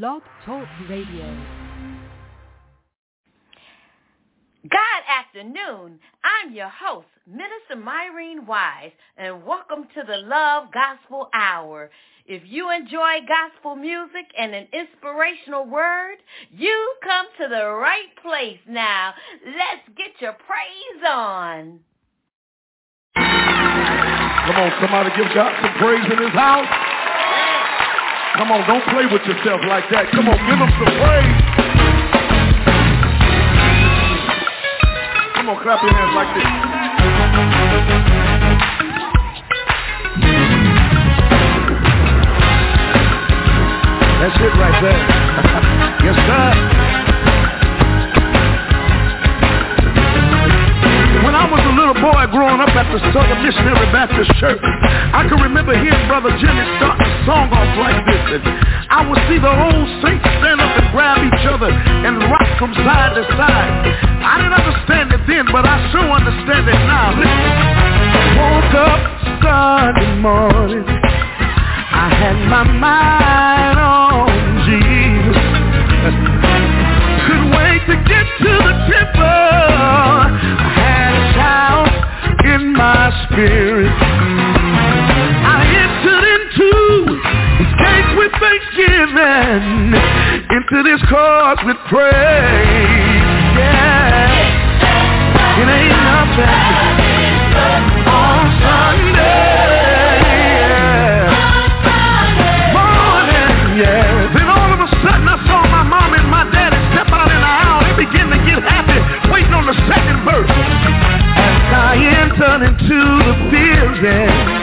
Blog Talk Radio. God afternoon. I'm your host, Minister Myrene Wise, and welcome to the Love Gospel Hour. If you enjoy gospel music and an inspirational word, you come to the right place now. Let's get your praise on. Come on, somebody give God some praise in his house. Come on, don't play with yourself like that. Come on, give him some praise. Come on, clap your hands like this. That's it right there. yes, sir. A boy growing up at the Southern Missionary Baptist Church, I can remember hearing Brother Jimmy start the song off like this. And I would see the old saints stand up and grab each other and rock from side to side. I didn't understand it then, but I sure understand it now. Listen. Woke up Sunday morning. I had my mind on Jesus. Couldn't wait to get to the temple. Spirit. I entered into his gates with thanksgiving, into this court with praise. Yeah, it ain't nothing on Sunday. begin to get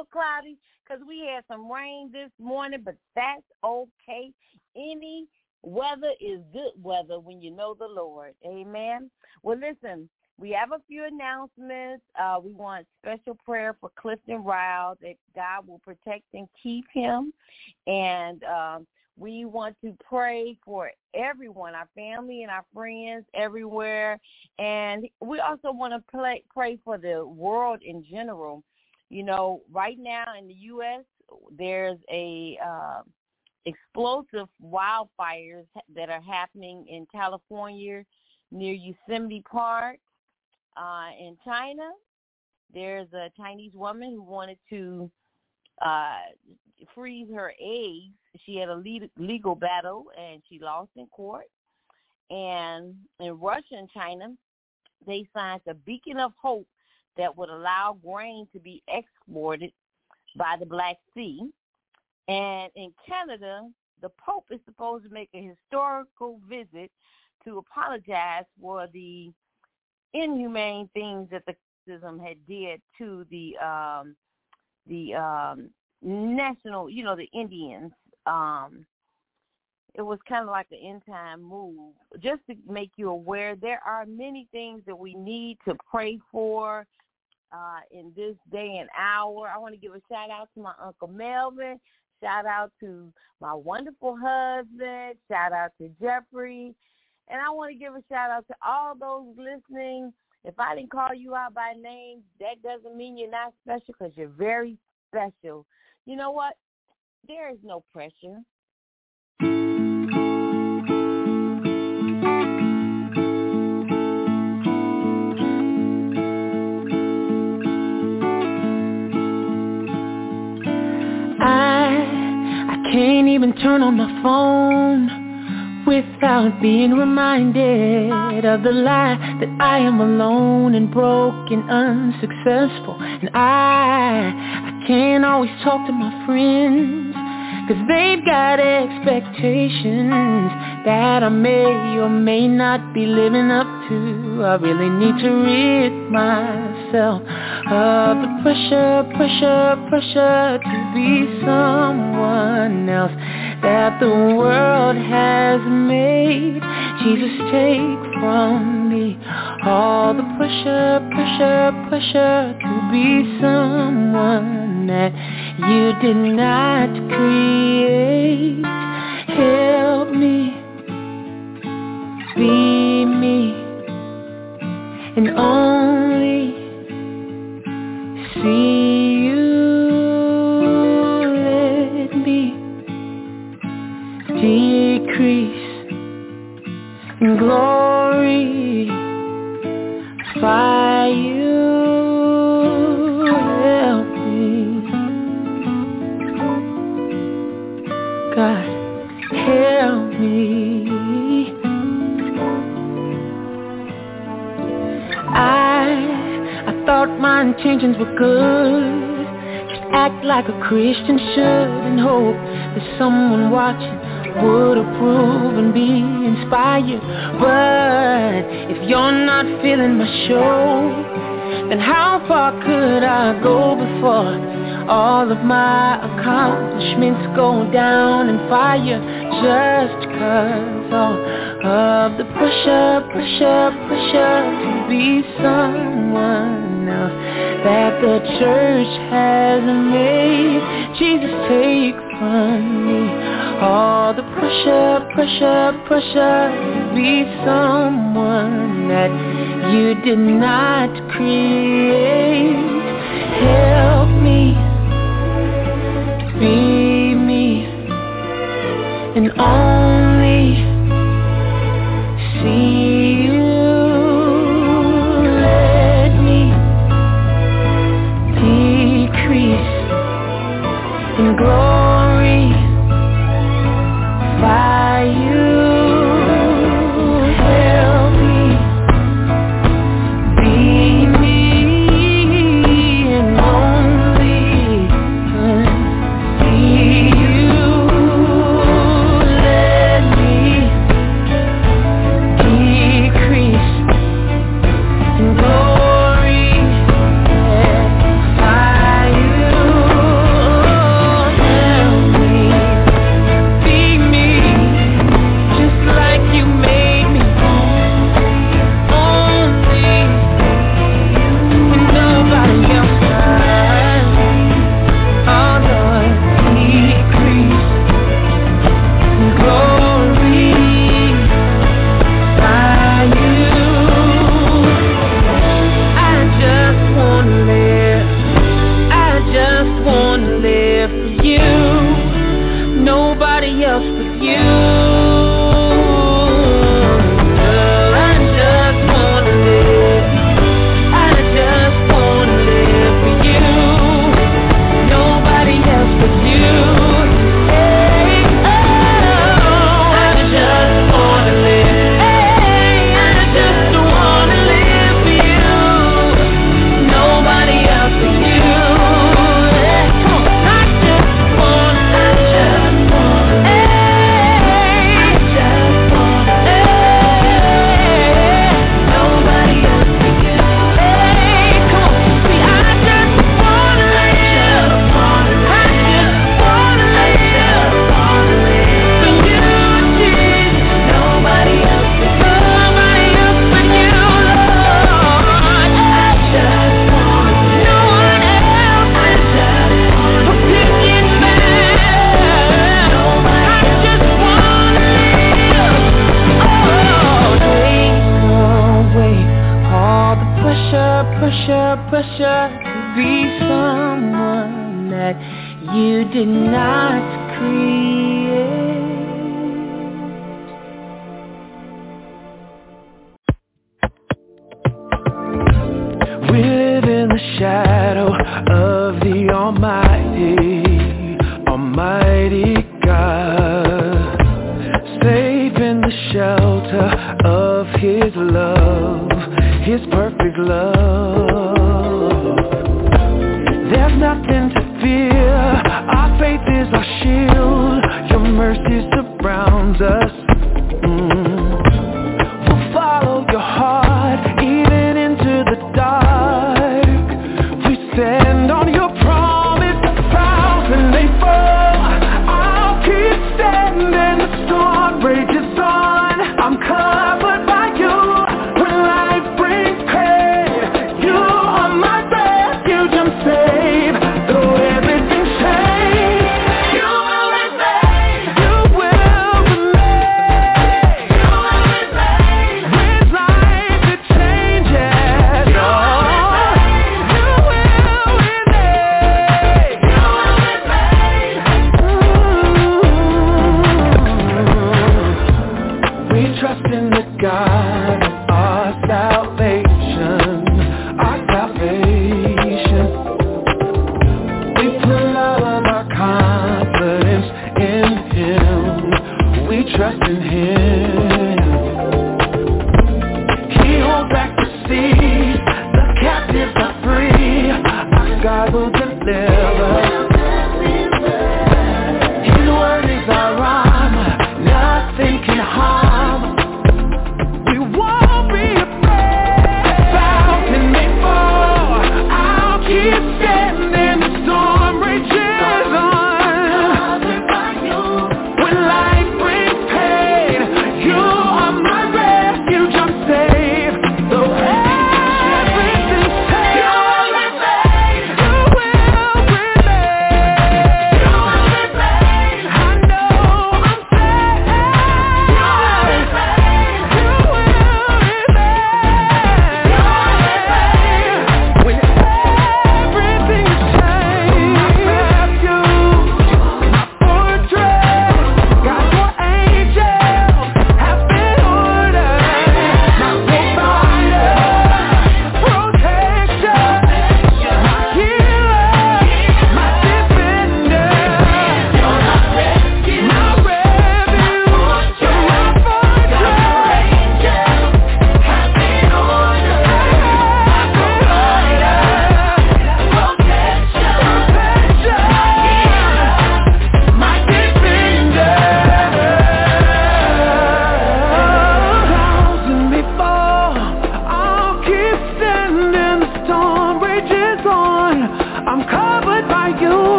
little cloudy because we had some rain this morning, but that's okay. Any weather is good weather when you know the Lord. Amen. Well, listen, we have a few announcements. Uh, we want special prayer for Clifton Ryle that God will protect and keep him. And um, we want to pray for everyone, our family and our friends everywhere. And we also want to pray for the world in general. You know, right now in the U.S., there's a uh, explosive wildfires that are happening in California near Yosemite Park. Uh, in China, there's a Chinese woman who wanted to uh, freeze her eggs. She had a legal battle and she lost in court. And in Russia and China, they signed a beacon of hope that would allow grain to be exported by the Black Sea. And in Canada, the Pope is supposed to make a historical visit to apologize for the inhumane things that the system had did to the um the um national you know the indians um it was kind of like an end time move just to make you aware there are many things that we need to pray for uh in this day and hour i want to give a shout out to my uncle melvin shout out to my wonderful husband shout out to jeffrey and I want to give a shout out to all those listening. If I didn't call you out by name, that doesn't mean you're not special because you're very special. You know what? There is no pressure. Even turn on my phone without being reminded of the lie that I am alone and broken, unsuccessful. And I, I can't always talk to my friends, cause they've got expectations that I may or may not be living up to. I really need to rid myself uh, of the pressure, pressure, pressure to be someone else that the world has made. Jesus, take from me all the pressure, pressure, pressure to be someone that you did not create. Help me be me and only see you Let me decrease in glory by my intentions were good just act like a Christian should and hope there's someone watching would approve and be inspired. But if you're not feeling my show, then how far could I go before all of my accomplishments go down in fire? Just cause all of the pressure, pressure, pressure to be someone that the church has made. Jesus, take from me all the pressure, pressure, pressure to be someone that you did not create. Help me to be me and only glory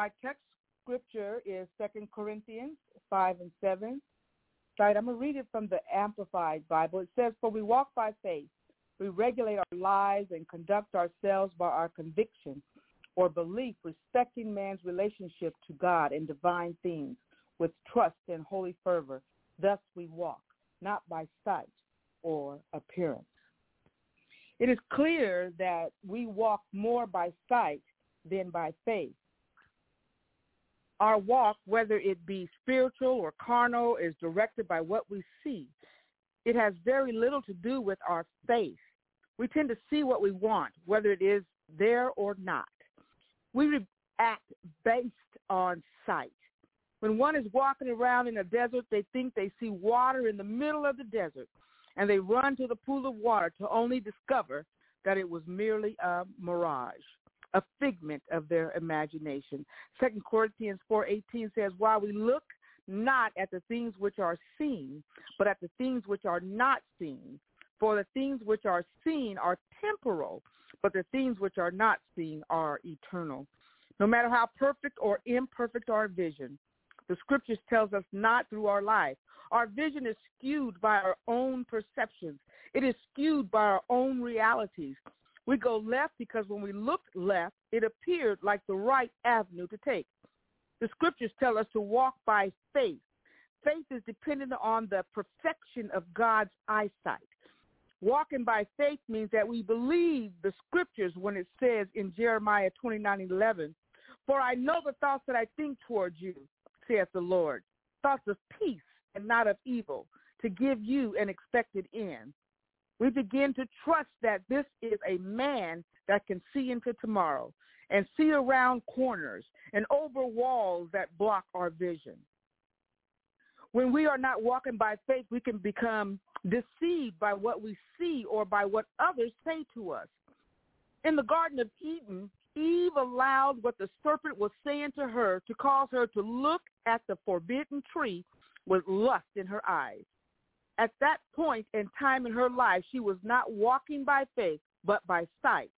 My text scripture is Second Corinthians 5 and 7. Right, I'm going to read it from the Amplified Bible. It says, For we walk by faith. We regulate our lives and conduct ourselves by our conviction or belief respecting man's relationship to God and divine things with trust and holy fervor. Thus we walk, not by sight or appearance. It is clear that we walk more by sight than by faith. Our walk, whether it be spiritual or carnal, is directed by what we see. It has very little to do with our faith. We tend to see what we want, whether it is there or not. We act based on sight. When one is walking around in a desert, they think they see water in the middle of the desert, and they run to the pool of water to only discover that it was merely a mirage a figment of their imagination. Second Corinthians 4:18 says, "While we look not at the things which are seen, but at the things which are not seen. For the things which are seen are temporal, but the things which are not seen are eternal." No matter how perfect or imperfect our vision, the scriptures tells us not through our life. Our vision is skewed by our own perceptions. It is skewed by our own realities. We go left because when we looked left, it appeared like the right avenue to take. The scriptures tell us to walk by faith. Faith is dependent on the perfection of God's eyesight. Walking by faith means that we believe the scriptures when it says in Jeremiah 29, 11, For I know the thoughts that I think towards you, saith the Lord, thoughts of peace and not of evil, to give you an expected end. We begin to trust that this is a man that can see into tomorrow and see around corners and over walls that block our vision. When we are not walking by faith, we can become deceived by what we see or by what others say to us. In the Garden of Eden, Eve allowed what the serpent was saying to her to cause her to look at the forbidden tree with lust in her eyes. At that point in time in her life, she was not walking by faith, but by sight.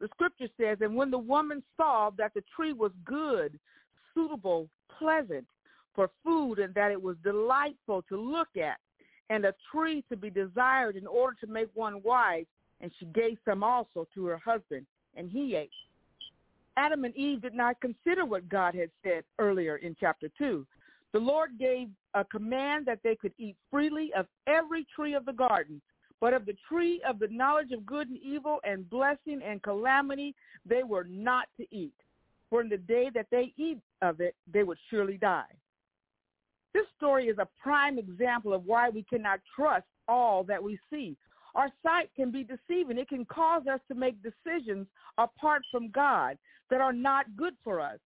The scripture says, and when the woman saw that the tree was good, suitable, pleasant for food, and that it was delightful to look at, and a tree to be desired in order to make one wise, and she gave some also to her husband, and he ate. Adam and Eve did not consider what God had said earlier in chapter 2. The Lord gave a command that they could eat freely of every tree of the garden, but of the tree of the knowledge of good and evil and blessing and calamity they were not to eat. For in the day that they eat of it, they would surely die. This story is a prime example of why we cannot trust all that we see. Our sight can be deceiving. It can cause us to make decisions apart from God that are not good for us.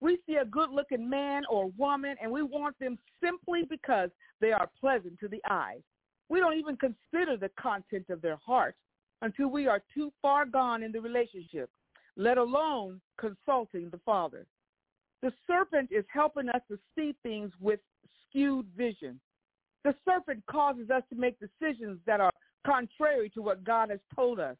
We see a good-looking man or woman, and we want them simply because they are pleasant to the eye. We don't even consider the content of their heart until we are too far gone in the relationship, let alone consulting the Father. The serpent is helping us to see things with skewed vision. The serpent causes us to make decisions that are contrary to what God has told us.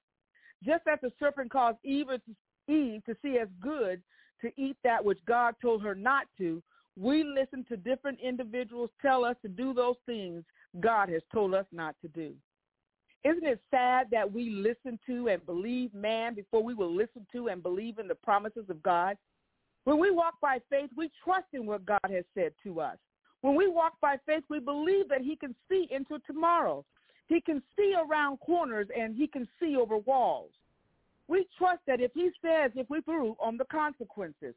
Just as the serpent caused Eve to, see as good to eat that which God told her not to, we listen to different individuals tell us to do those things God has told us not to do. Isn't it sad that we listen to and believe man before we will listen to and believe in the promises of God? When we walk by faith, we trust in what God has said to us. When we walk by faith, we believe that he can see into tomorrow. He can see around corners and he can see over walls. We trust that if he says, if we prove on the consequences.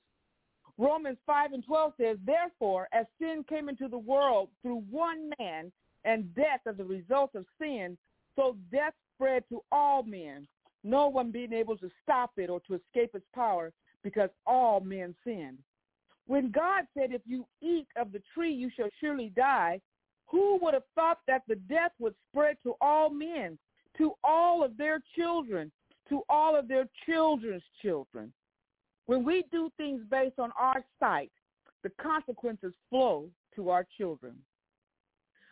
Romans 5 and 12 says, Therefore, as sin came into the world through one man, and death as a result of sin, so death spread to all men, no one being able to stop it or to escape its power because all men sinned. When God said, if you eat of the tree, you shall surely die, who would have thought that the death would spread to all men, to all of their children, to all of their children's children? When we do things based on our sight, the consequences flow to our children.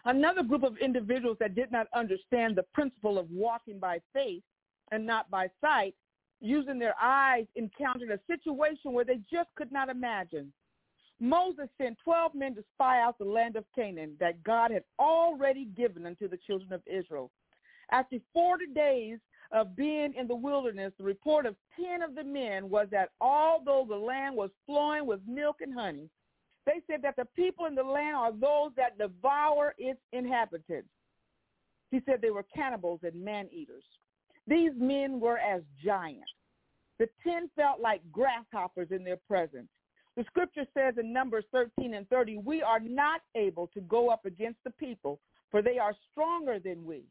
Another group of individuals that did not understand the principle of walking by faith and not by sight, using their eyes, encountered a situation where they just could not imagine. Moses sent 12 men to spy out the land of Canaan that God had already given unto the children of Israel. After 40 days of being in the wilderness, the report of 10 of the men was that although the land was flowing with milk and honey, they said that the people in the land are those that devour its inhabitants. He said they were cannibals and man-eaters. These men were as giants. The ten felt like grasshoppers in their presence. The scripture says in Numbers 13 and 30, we are not able to go up against the people, for they are stronger than we.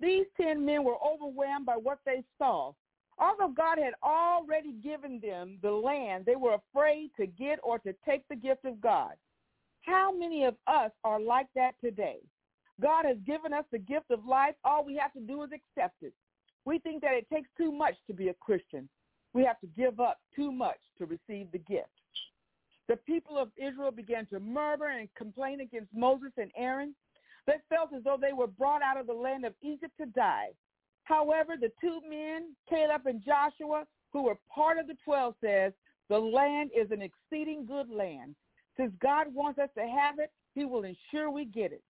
These ten men were overwhelmed by what they saw. Although God had already given them the land, they were afraid to get or to take the gift of God. How many of us are like that today? God has given us the gift of life. All we have to do is accept it. We think that it takes too much to be a Christian. We have to give up too much to receive the gift. The people of Israel began to murmur and complain against Moses and Aaron. They felt as though they were brought out of the land of Egypt to die. However, the two men, Caleb and Joshua, who were part of the 12, says, the land is an exceeding good land. Since God wants us to have it, he will ensure we get it.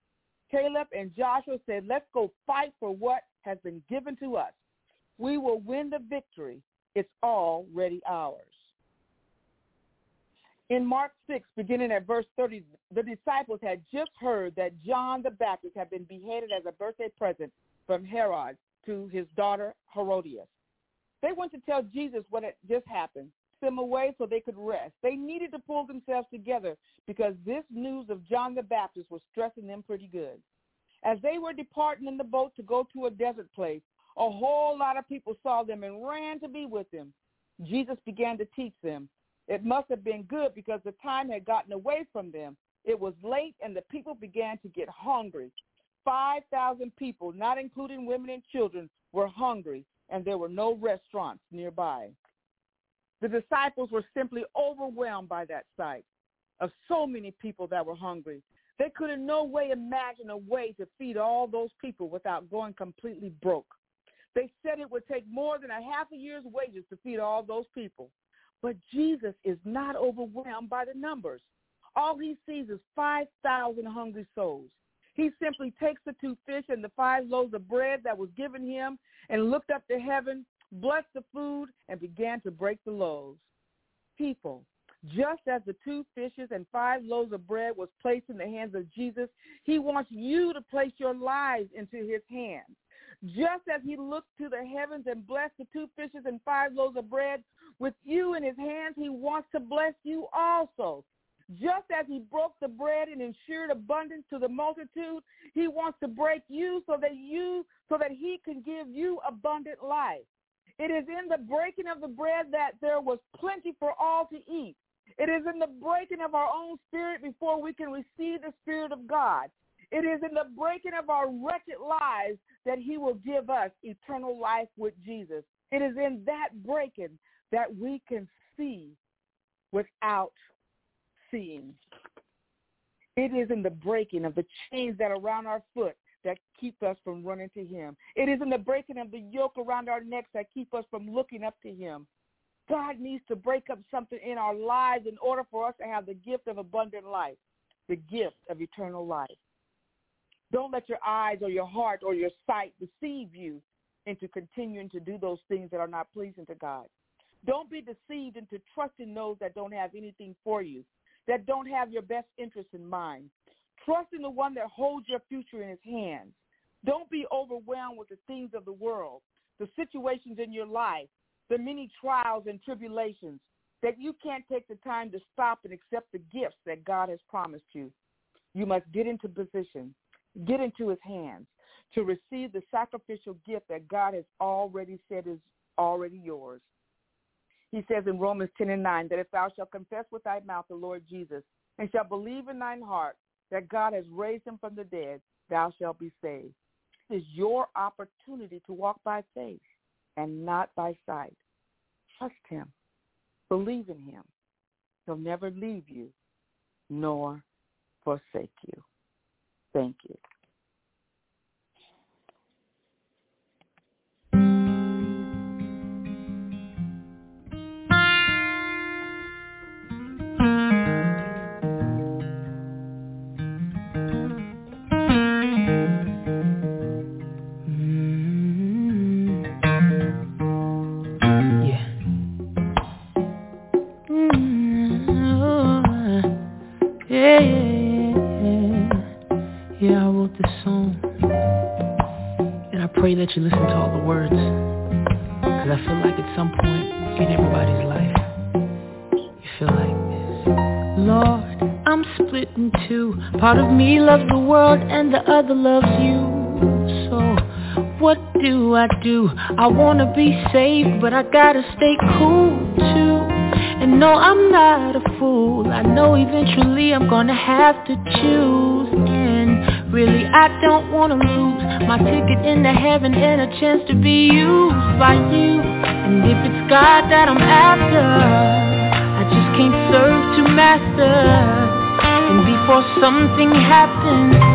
Caleb and Joshua said, let's go fight for what has been given to us. We will win the victory. It's already ours. In Mark 6, beginning at verse 30, the disciples had just heard that John the Baptist had been beheaded as a birthday present from Herod to his daughter Herodias. They went to tell Jesus what had just happened, them away so they could rest. They needed to pull themselves together because this news of John the Baptist was stressing them pretty good. As they were departing in the boat to go to a desert place, a whole lot of people saw them and ran to be with them. Jesus began to teach them. It must have been good because the time had gotten away from them. It was late and the people began to get hungry. 5,000 people, not including women and children, were hungry and there were no restaurants nearby. The disciples were simply overwhelmed by that sight of so many people that were hungry. They could in no way imagine a way to feed all those people without going completely broke. They said it would take more than a half a year's wages to feed all those people. But Jesus is not overwhelmed by the numbers. All he sees is 5,000 hungry souls. He simply takes the two fish and the five loaves of bread that was given him and looked up to heaven, blessed the food, and began to break the loaves. People, just as the two fishes and five loaves of bread was placed in the hands of Jesus, he wants you to place your lives into his hands. Just as he looked to the heavens and blessed the two fishes and five loaves of bread, with you in his hands, he wants to bless you also. Just as he broke the bread and ensured abundance to the multitude, he wants to break you so that you so that he can give you abundant life. It is in the breaking of the bread that there was plenty for all to eat. It is in the breaking of our own spirit before we can receive the spirit of God. It is in the breaking of our wretched lives that he will give us eternal life with Jesus. It is in that breaking that we can see without seeing. It is in the breaking of the chains that are around our foot that keep us from running to him. It is in the breaking of the yoke around our necks that keep us from looking up to him. God needs to break up something in our lives in order for us to have the gift of abundant life, the gift of eternal life. Don't let your eyes or your heart or your sight deceive you into continuing to do those things that are not pleasing to God. Don't be deceived into trusting those that don't have anything for you that don't have your best interest in mind. Trust in the one that holds your future in his hands. Don't be overwhelmed with the things of the world, the situations in your life, the many trials and tribulations that you can't take the time to stop and accept the gifts that God has promised you. You must get into position, get into his hands to receive the sacrificial gift that God has already said is already yours. He says in Romans 10 and 9 that if thou shalt confess with thy mouth the Lord Jesus and shalt believe in thine heart that God has raised him from the dead, thou shalt be saved. It is your opportunity to walk by faith and not by sight. Trust him. Believe in him. He'll never leave you nor forsake you. Thank you. Do I wanna be safe, but I gotta stay cool too. And no, I'm not a fool. I know eventually I'm gonna have to choose. And really, I don't wanna lose my ticket into heaven and a chance to be used by you. And if it's God that I'm after, I just can't serve two masters. And before something happens,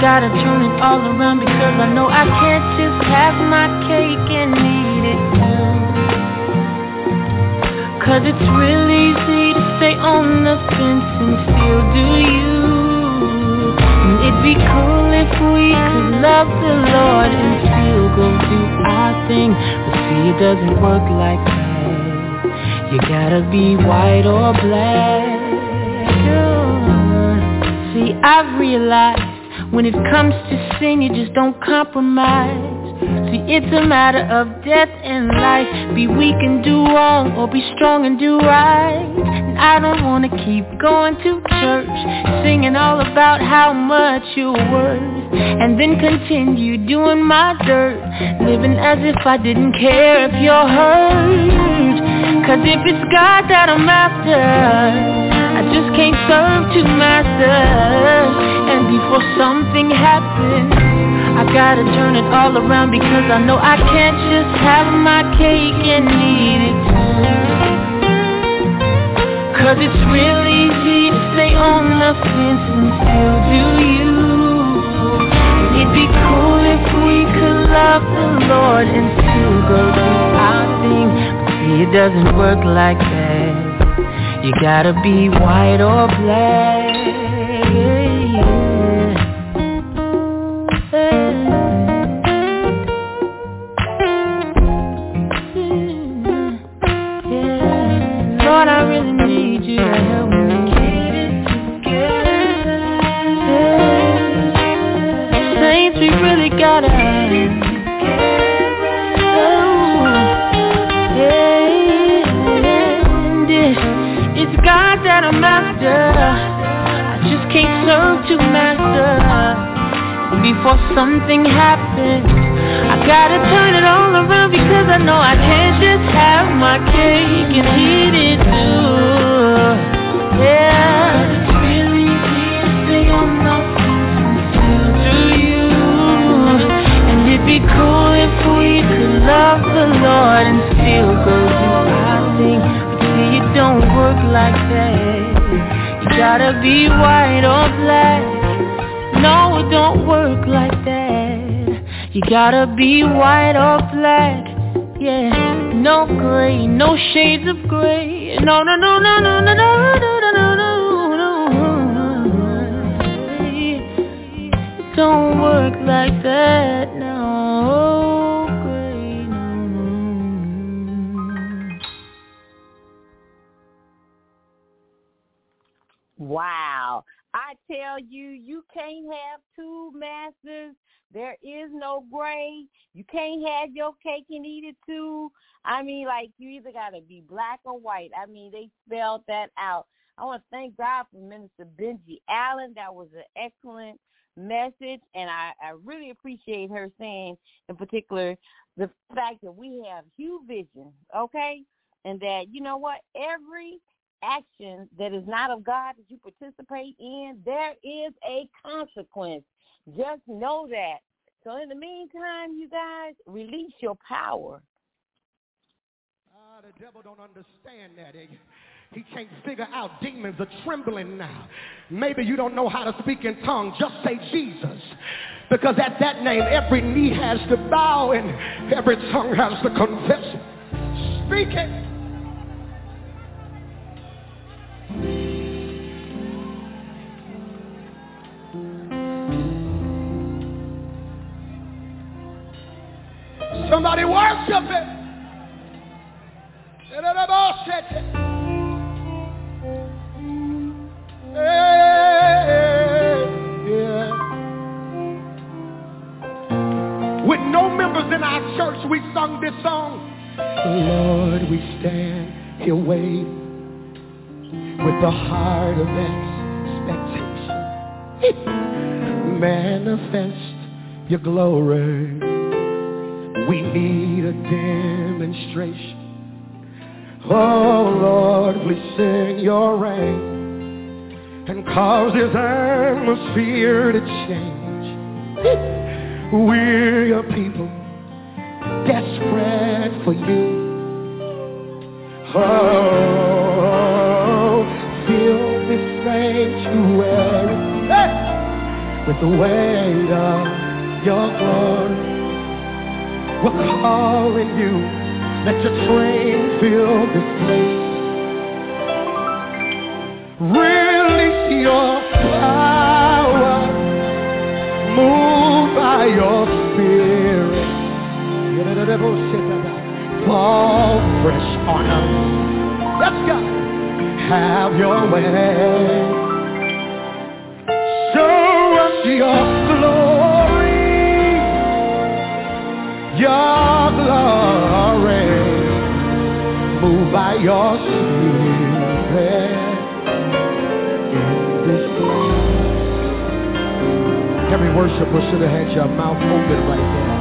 gotta turn it all around because I know I can't just have my cake and eat it too. Cause it's real easy to stay on the fence and still do you. And it'd be cool if we could love the Lord and still go do our thing. But see, it doesn't work like that. You gotta be white or black. See, I've realized when it comes to sin, you just don't compromise. See, it's a matter of death and life. Be weak and do wrong, or be strong and do right. And I don't wanna keep going to church, singing all about how much you're worth, and then continue doing my dirt, living as if I didn't care if you're hurt. Cause if it's God that I'm after, I just can't serve two masters. And before something happens, I gotta turn it all around because I know I can't just have my cake and eat it. Cause it's real easy to stay on the fence and still do you. It'd be cool if we could love the Lord and still go do our thing. But see it doesn't work like that. You gotta be white or black something happens. I gotta turn it all around because I know I can't just have my cake and eat it too. Yeah, be cool if we could love the Lord and still go do our thing. But see, it don't work like that. You gotta be white You gotta be white or black. Yeah, no gray, no shades of gray. No, no, no, no, no, no, no, no, no, no, don't work like that. No. Gray, no. Wow. I tell you, you can't have two masters. There is no gray. You can't have your cake and eat it too. I mean, like you either got to be black or white. I mean, they spelled that out. I want to thank God for Minister Benji Allen. That was an excellent message, and I, I really appreciate her saying, in particular, the fact that we have Hugh Vision, okay, and that you know what, every action that is not of God that you participate in, there is a consequence. Just know that. So in the meantime, you guys, release your power. Uh, the devil don't understand that. He, he can't figure out demons are trembling now. Maybe you don't know how to speak in tongues. Just say Jesus. Because at that name, every knee has to bow and every tongue has to confess. Speak it. Somebody worship it. With no members in our church, we sung this song. Lord, we stand here waiting with the heart of expectation. Manifest your glory. We need a demonstration. Oh Lord, please send your rain and cause this atmosphere to change. We're your people, desperate for you. Oh, fill this sanctuary with the weight of your glory. We're calling you. Let your train fill this place. Release your power. Move by your spirit. Fall fresh on us. Let's go have your way. Show us your your spirit in this place. Every worshiper should have had your mouth open right there.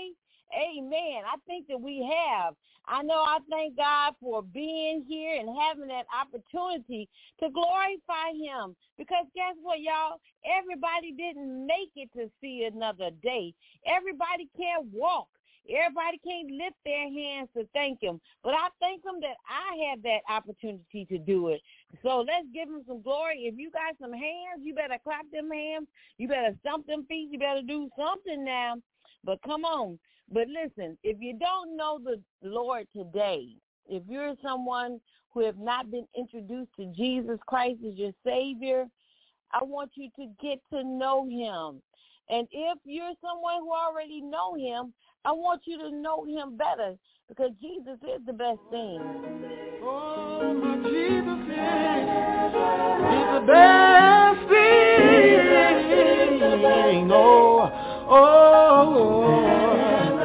Today? Amen. I think that we have. I know I thank God for being here and having that opportunity to glorify him. Because guess what, y'all? Everybody didn't make it to see another day. Everybody can't walk. Everybody can't lift their hands to thank him. But I thank him that I have that opportunity to do it. So let's give him some glory. If you got some hands, you better clap them hands. You better stomp them feet. You better do something now. But come on. But listen, if you don't know the Lord today, if you're someone who have not been introduced to Jesus Christ as your Savior, I want you to get to know him. And if you're someone who already know him, I want you to know him better because Jesus is the best thing. Oh, my Jesus is, is the best thing. Oh, oh, oh, oh, oh.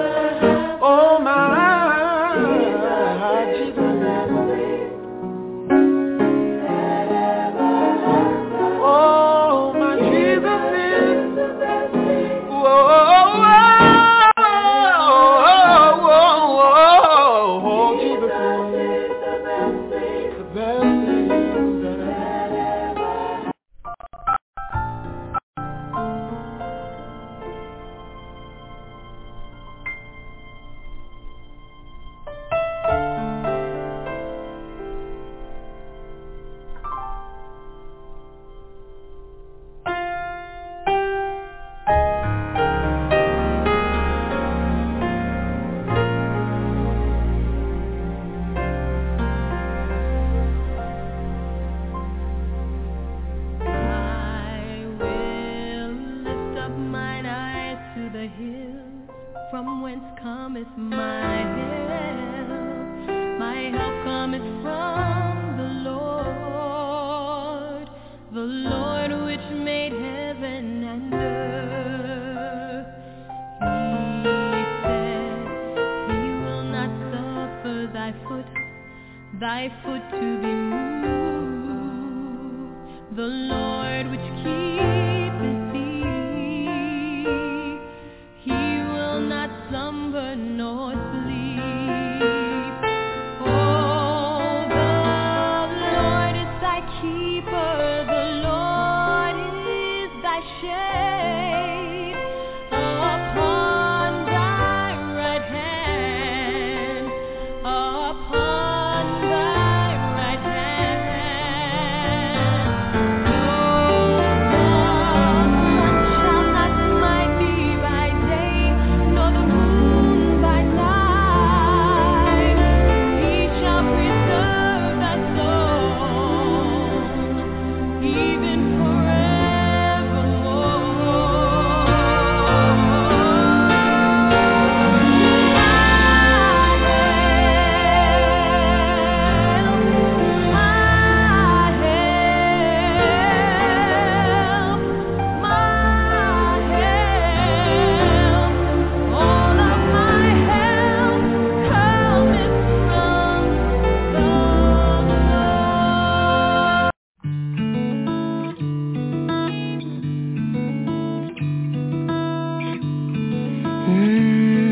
Mm.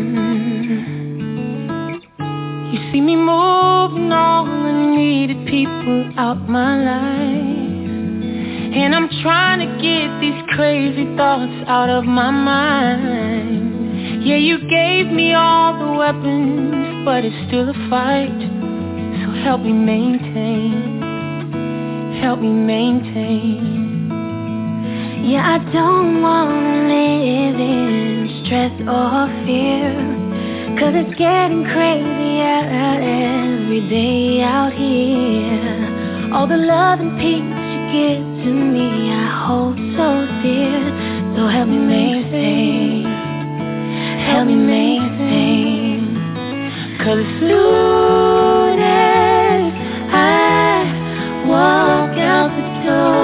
You see me moving all the needed people out my life. And I'm trying to get these crazy thoughts out of my mind. Yeah, you gave me all the weapons, but it's still a fight. So help me maintain. Help me maintain. Yeah, I don't wanna live in stress or fear. Cause it's getting crazier every day out here. All the love and peace you give to me, I hold so dear. So help me maintain. Help me maintain. Cause as soon as I walk out the door,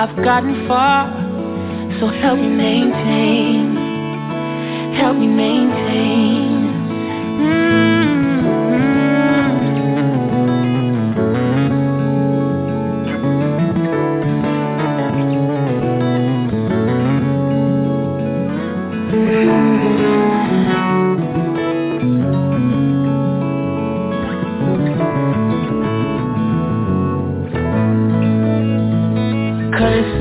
I've gotten far. So help me maintain, help me maintain. Mm-hmm. Cause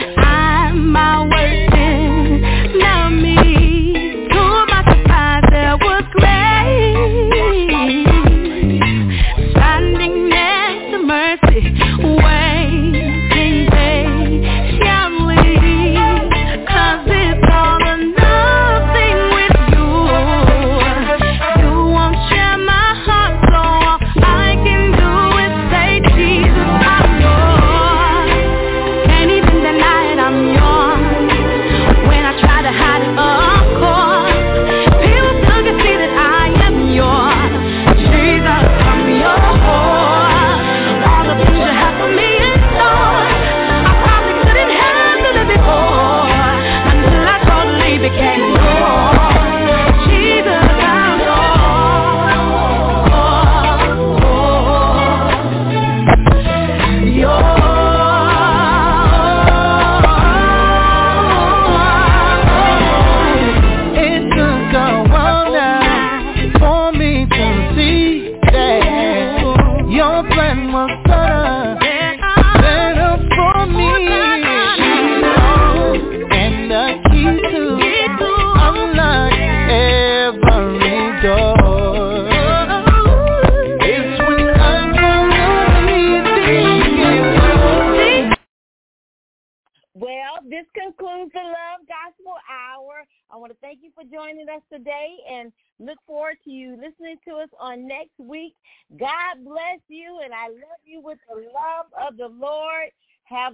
I'm my worst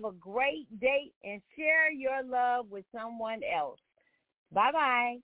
have a great day and share your love with someone else. Bye-bye.